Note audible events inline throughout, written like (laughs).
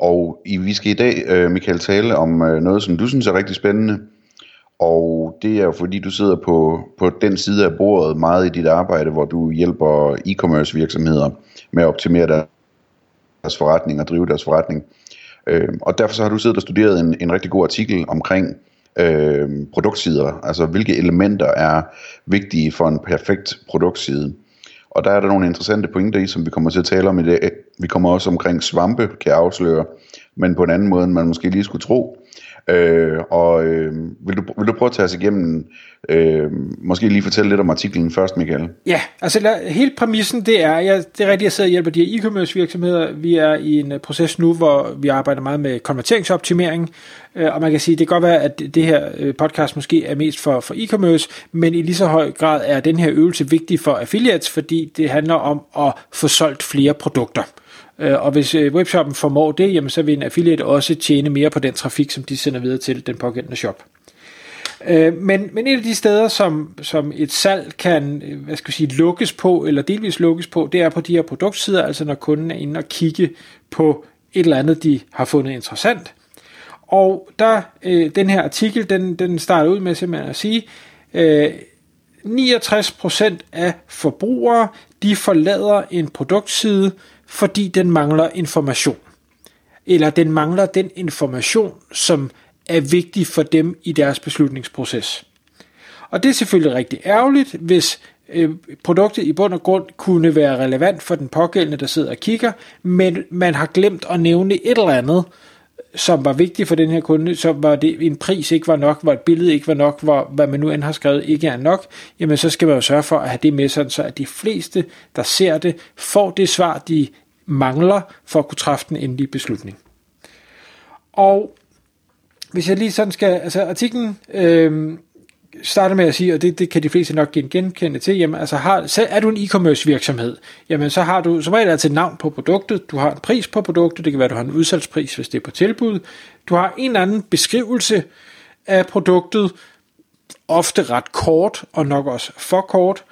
Og i, vi skal i dag, øh, Michael, tale om øh, noget, som du synes er rigtig spændende. Og det er jo fordi, du sidder på, på den side af bordet meget i dit arbejde, hvor du hjælper e-commerce virksomheder med at optimere deres forretning og drive deres forretning. Øh, og derfor så har du siddet og studeret en, en rigtig god artikel omkring øh, produktsider, altså hvilke elementer er vigtige for en perfekt produktside. Og der er der nogle interessante pointer i, som vi kommer til at tale om i dag. Vi kommer også omkring svampe, kan jeg afsløre, men på en anden måde, end man måske lige skulle tro. Øh, og øh, vil, du, vil du prøve at tage os igennem, øh, måske lige fortælle lidt om artiklen først, Michael? Ja, altså la, hele præmissen, det er, jeg, det er rigtigt, jeg sidder og hjælper de her e-commerce virksomheder. Vi er i en øh, proces nu, hvor vi arbejder meget med konverteringsoptimering, øh, og man kan sige, det kan godt være, at det her øh, podcast måske er mest for, for e-commerce, men i lige så høj grad er den her øvelse vigtig for affiliates, fordi det handler om at få solgt flere produkter. Øh, og hvis øh, webshoppen formår det, jamen, så vil en affiliate også tjene mere på den trafik, som de sender videre til den pågældende shop. Øh, men, men et af de steder, som, som et salg kan øh, hvad skal jeg sige, lukkes på, eller delvis lukkes på, det er på de her produktsider, altså når kunden er inde og kigge på et eller andet, de har fundet interessant. Og der, øh, den her artikel, den, den starter ud med simpelthen at sige, øh, 69% af forbrugere, de forlader en produktside, fordi den mangler information. Eller den mangler den information, som er vigtig for dem i deres beslutningsproces. Og det er selvfølgelig rigtig ærgerligt, hvis øh, produktet i bund og grund kunne være relevant for den pågældende, der sidder og kigger, men man har glemt at nævne et eller andet, som var vigtigt for den her kunde, så var det en pris ikke var nok, hvor et billede ikke var nok, hvor hvad man nu end har skrevet ikke er nok, jamen så skal man jo sørge for at have det med sådan, så at de fleste, der ser det, får det svar, de mangler for at kunne træffe den endelige beslutning. Og hvis jeg lige sådan skal, altså artiklen øh, starter med at sige, og det, det kan de fleste nok genkende til, jamen altså har, er du en e-commerce virksomhed, jamen så har du som regel altid navn på produktet, du har en pris på produktet, det kan være, du har en udsalgspris, hvis det er på tilbud, du har en eller anden beskrivelse af produktet, ofte ret kort, og nok også for kort,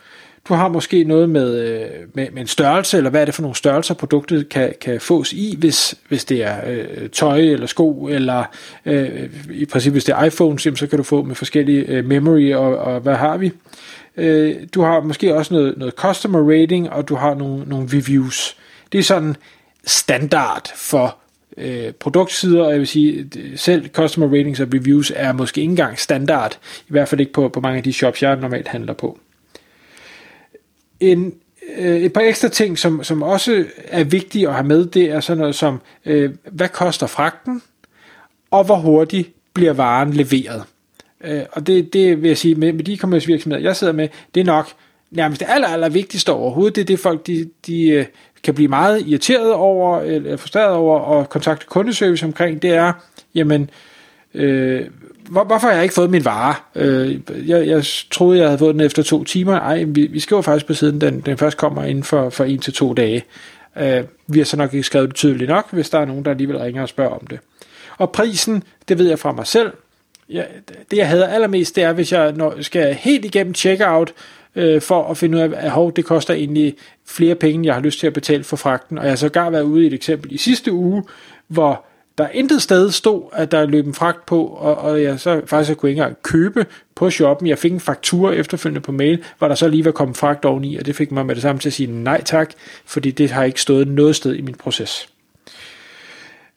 du har måske noget med, øh, med, med en størrelse, eller hvad er det for nogle størrelser, produktet kan, kan fås i, hvis, hvis det er øh, tøj eller sko, eller øh, i princippet hvis det er iPhone, så kan du få med forskellige øh, memory, og, og hvad har vi. Øh, du har måske også noget, noget customer rating, og du har nogle, nogle reviews. Det er sådan standard for øh, produktsider, og jeg vil sige, selv customer ratings og reviews er måske ikke engang standard, i hvert fald ikke på, på mange af de shops, jeg normalt handler på. En, øh, et par ekstra ting, som, som også er vigtige at have med, det er sådan noget som, øh, hvad koster fragten, og hvor hurtigt bliver varen leveret. Øh, og det, det vil jeg sige, med, med de e-commerce virksomheder, jeg sidder med, det er nok nærmest det aller, aller vigtigste overhovedet, det er det folk, de, de øh, kan blive meget irriteret over, eller frustreret over, og kontakte kundeservice omkring, det er, jamen, øh, hvor, hvorfor har jeg ikke fået min vare? Øh, jeg, jeg troede, jeg havde fået den efter to timer. Ej, vi, vi skriver faktisk på siden, den, den først kommer inden for, for en til to dage. Øh, vi har så nok ikke skrevet det tydeligt nok, hvis der er nogen, der alligevel ringer og spørger om det. Og prisen, det ved jeg fra mig selv. Ja, det jeg hader allermest, det er, hvis jeg når, skal helt igennem checkout, øh, for at finde ud af, at hov, det koster egentlig flere penge, jeg har lyst til at betale for fragten. Og jeg har sågar været ude i et eksempel i sidste uge, hvor der intet sted stod, at der løb en fragt på, og, og jeg så faktisk kunne ikke engang købe på shoppen. Jeg fik en faktur efterfølgende på mail, hvor der så lige var kommet fragt oveni, og det fik mig med det samme til at sige nej tak, fordi det har ikke stået noget sted i min proces.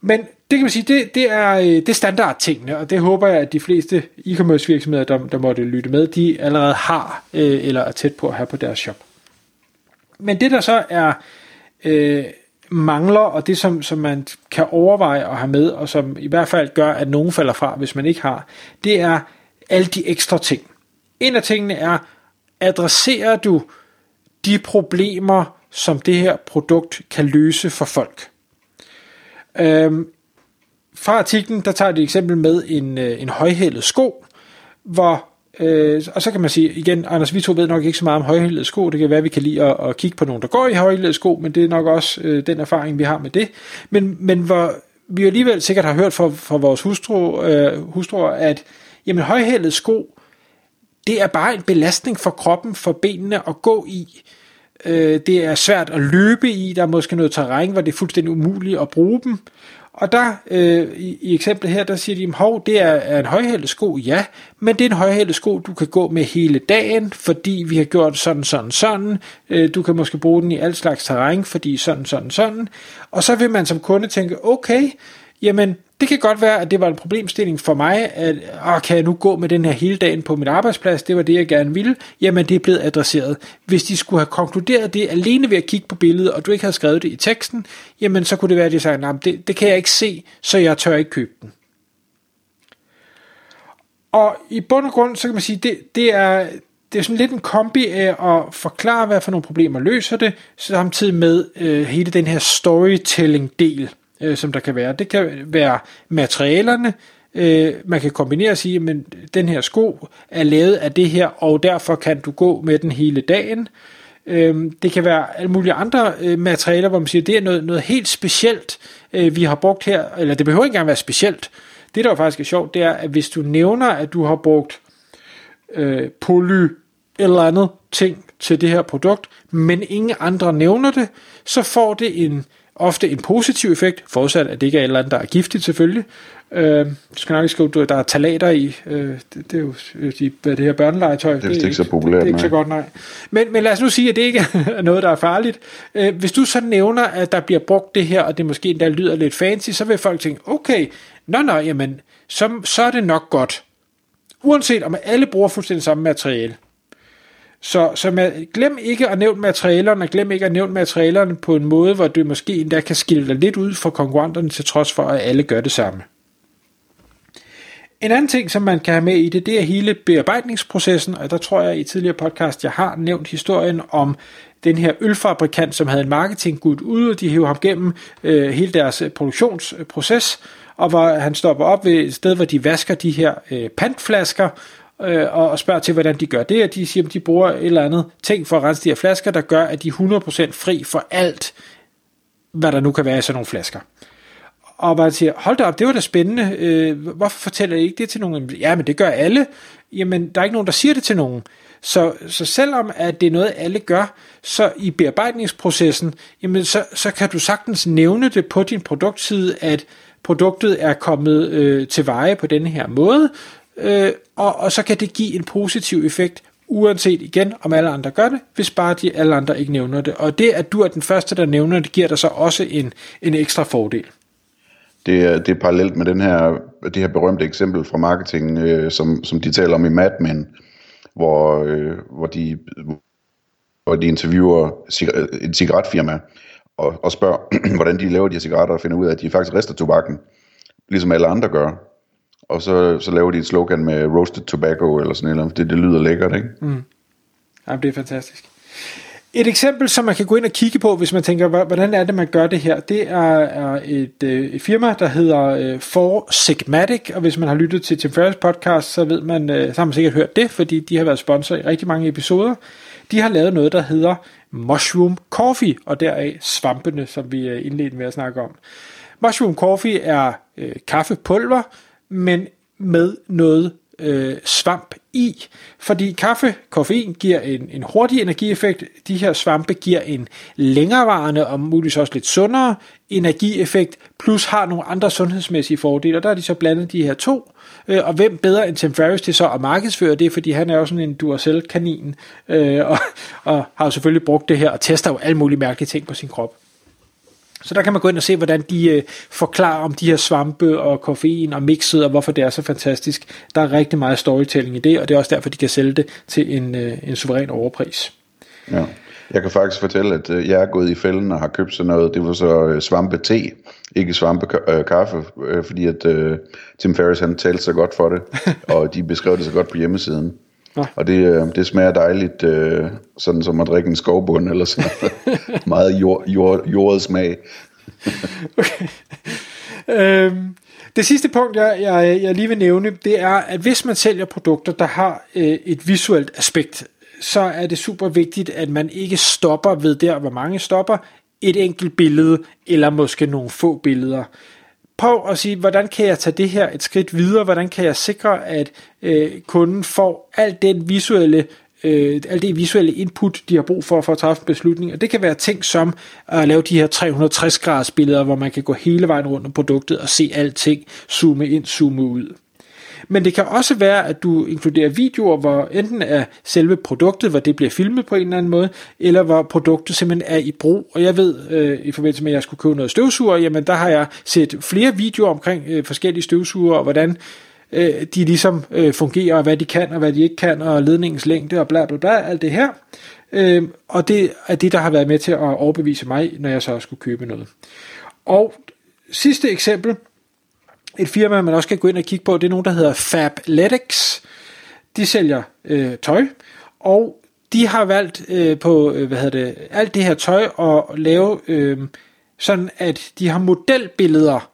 Men det kan man sige, det, det, er, øh, det er standardtingene, og det håber jeg, at de fleste e-commerce virksomheder, der, der måtte lytte med, de allerede har, øh, eller er tæt på at have på deres shop. Men det der så er øh, mangler, og det som, som man kan overveje at have med, og som i hvert fald gør, at nogen falder fra, hvis man ikke har, det er alle de ekstra ting. En af tingene er, adresserer du de problemer, som det her produkt kan løse for folk? Øhm, fra artiklen, der tager de et eksempel med en, øh, en højhældet sko, hvor Øh, og så kan man sige igen, Anders, vi to ved nok ikke så meget om højhældede sko. Det kan være, at vi kan lide at, at kigge på nogen, der går i højhældede sko, men det er nok også øh, den erfaring, vi har med det. Men, men hvor vi alligevel sikkert har hørt fra, fra vores hustru, øh, hustruer, at jamen, højhældede sko, det er bare en belastning for kroppen, for benene at gå i. Øh, det er svært at løbe i, der er måske noget terræn, hvor det er fuldstændig umuligt at bruge dem. Og der, øh, i, i eksemplet her, der siger de, hov, det er, er en højhældet sko, ja, men det er en højhældet sko, du kan gå med hele dagen, fordi vi har gjort sådan, sådan, sådan. Øh, du kan måske bruge den i alt slags terræn, fordi sådan, sådan, sådan. Og så vil man som kunde tænke, okay, jamen, det kan godt være, at det var en problemstilling for mig, at åh, kan jeg nu gå med den her hele dagen på min arbejdsplads, det var det, jeg gerne ville, jamen det er blevet adresseret. Hvis de skulle have konkluderet det alene ved at kigge på billedet, og du ikke havde skrevet det i teksten, jamen så kunne det være, at de sagde, nej, det, det kan jeg ikke se, så jeg tør ikke købe den. Og i bund og grund, så kan man sige, det, det er, det er sådan lidt en kombi af at forklare, hvad for nogle problemer løser det, samtidig med øh, hele den her storytelling-del øh, som der kan være. Det kan være materialerne, øh, man kan kombinere og sige, men den her sko er lavet af det her, og derfor kan du gå med den hele dagen. Øh, det kan være alle mulige andre øh, materialer, hvor man siger, det er noget, noget helt specielt, øh, vi har brugt her, eller det behøver ikke engang være specielt. Det, der faktisk er sjovt, det er, at hvis du nævner, at du har brugt øh, poly eller andet ting til det her produkt, men ingen andre nævner det, så får det en ofte en positiv effekt, forudsat at det ikke er et eller andet, der er giftigt selvfølgelig. Øh, du skal nok ikke skrive, at der er talater i. Øh, det, det, er jo de, hvad det her børnelegetøj. Det er det ikke så populært. Det er ikke så godt, nej. Men, men lad os nu sige, at det ikke er (laughs) noget, der er farligt. Øh, hvis du så nævner, at der bliver brugt det her, og det måske endda lyder lidt fancy, så vil folk tænke, okay, nå nå, jamen, så, så er det nok godt. Uanset om alle bruger fuldstændig samme materiale. Så, så man, glem ikke at nævne materialerne, glem ikke at nævne materialerne på en måde, hvor du måske endda kan skille dig lidt ud fra konkurrenterne, til trods for, at alle gør det samme. En anden ting, som man kan have med i det, det er hele bearbejdningsprocessen, og der tror jeg i tidligere podcast, jeg har nævnt historien om den her ølfabrikant, som havde en marketinggud ude, og de hævde ham gennem øh, hele deres øh, produktionsproces, og hvor han stopper op ved et sted, hvor de vasker de her øh, pantflasker, øh, og, spørger til, hvordan de gør det, og de siger, at de bruger et eller andet ting for at rense de her flasker, der gør, at de er 100% fri for alt, hvad der nu kan være i sådan nogle flasker. Og man siger, hold da op, det var da spændende, øh, hvorfor fortæller I ikke det til nogen? Ja, men det gør alle. Jamen, der er ikke nogen, der siger det til nogen. Så, så selvom at det er noget, alle gør, så i bearbejdningsprocessen, jamen så, så kan du sagtens nævne det på din produktside, at produktet er kommet øh, til veje på denne her måde, øh, og, og så kan det give en positiv effekt, uanset igen, om alle andre gør det, hvis bare de alle andre ikke nævner det. Og det, at du er den første, der nævner det, giver dig så også en, en ekstra fordel. Det er, det er parallelt med den her, det her berømte eksempel fra marketing, øh, som, som de taler om i Mad Men, hvor, øh, hvor, de, hvor de interviewer et cigaretfirma og, og spørger, (clears throat) hvordan de laver de her cigaretter, og finder ud af, at de faktisk rister tobakken, ligesom alle andre gør og så, så laver de et slogan med roasted tobacco eller sådan noget. Det, det lyder lækkert, ikke? Mm. Jamen, det er fantastisk. Et eksempel, som man kan gå ind og kigge på, hvis man tænker, hvordan er det, man gør det her, det er, et, øh, et firma, der hedder øh, For Sigmatic, og hvis man har lyttet til Tim Ferriss podcast, så ved man, øh, så har man sikkert hørt det, fordi de har været sponsor i rigtig mange episoder. De har lavet noget, der hedder Mushroom Coffee, og deraf svampene, som vi indledte med at snakke om. Mushroom Coffee er øh, kaffepulver, men med noget øh, svamp i, fordi kaffe, koffein giver en, en hurtig energieffekt, de her svampe giver en længerevarende og muligvis også lidt sundere energieffekt, plus har nogle andre sundhedsmæssige fordele, og der er de så blandet de her to, øh, og hvem bedre end Tim Ferriss til så at markedsføre det, fordi han er jo sådan en Duracell-kanin, øh, og, og har jo selvfølgelig brugt det her, og tester jo alle mulige mærkelige ting på sin krop. Så der kan man gå ind og se, hvordan de øh, forklarer om de her svampe og koffein og mixet, og hvorfor det er så fantastisk. Der er rigtig meget storytelling i det, og det er også derfor, de kan sælge det til en, øh, en suveræn overpris. Ja. Jeg kan faktisk fortælle, at øh, jeg er gået i fælden og har købt sådan noget. Det var så øh, svampe te, ikke svampe øh, kaffe, fordi at Tim Ferriss han talte så godt for det, (laughs) og de beskrev det så godt på hjemmesiden. Ja. Og det, øh, det smager dejligt, øh, sådan som at drikke en skovbund, eller sådan (laughs) Meget jord, jord, jordet smag. (laughs) okay. øhm, Det sidste punkt, jeg, jeg, jeg lige vil nævne, det er, at hvis man sælger produkter, der har øh, et visuelt aspekt, så er det super vigtigt, at man ikke stopper ved der, hvor mange stopper, et enkelt billede, eller måske nogle få billeder på at sige, hvordan kan jeg tage det her et skridt videre? Hvordan kan jeg sikre, at øh, kunden får alt den visuelle øh, alt det visuelle input, de har brug for for at træffe en beslutning. Og det kan være ting som at lave de her 360 graders billeder, hvor man kan gå hele vejen rundt om produktet og se alting, zoome ind, zoome ud. Men det kan også være, at du inkluderer videoer, hvor enten er selve produktet, hvor det bliver filmet på en eller anden måde, eller hvor produktet simpelthen er i brug. Og jeg ved, øh, i forbindelse med, at jeg skulle købe noget støvsuger, jamen der har jeg set flere videoer omkring øh, forskellige støvsuger, og hvordan øh, de ligesom øh, fungerer, og hvad de kan, og hvad de ikke kan, og ledningens længde, og bla bla bla, alt det her. Øh, og det er det, der har været med til at overbevise mig, når jeg så skulle købe noget. Og sidste eksempel, et firma, man også kan gå ind og kigge på, det er nogen, der hedder Fabletics. De sælger øh, tøj, og de har valgt øh, på øh, hvad hedder det, alt det her tøj at lave øh, sådan, at de har modelbilleder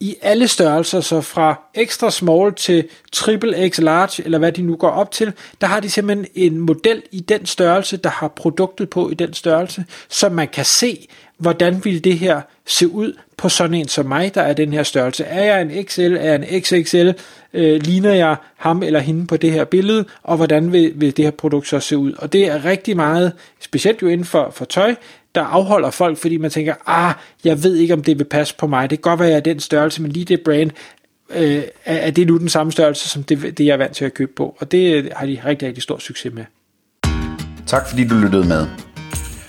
i alle størrelser, så fra extra small til triple X large, eller hvad de nu går op til, der har de simpelthen en model i den størrelse, der har produktet på i den størrelse, så man kan se, hvordan vil det her se ud på sådan en som mig, der er den her størrelse. Er jeg en XL, er jeg en XXL, øh, ligner jeg ham eller hende på det her billede, og hvordan vil, vil det her produkt så se ud. Og det er rigtig meget, specielt jo inden for, for tøj, der afholder folk, fordi man tænker, ah, jeg ved ikke, om det vil passe på mig. Det kan godt være, at jeg er den størrelse, men lige det brand, øh, er det nu den samme størrelse, som det, det, jeg er vant til at købe på. Og det øh, har de rigtig, rigtig stor succes med. Tak fordi du lyttede med.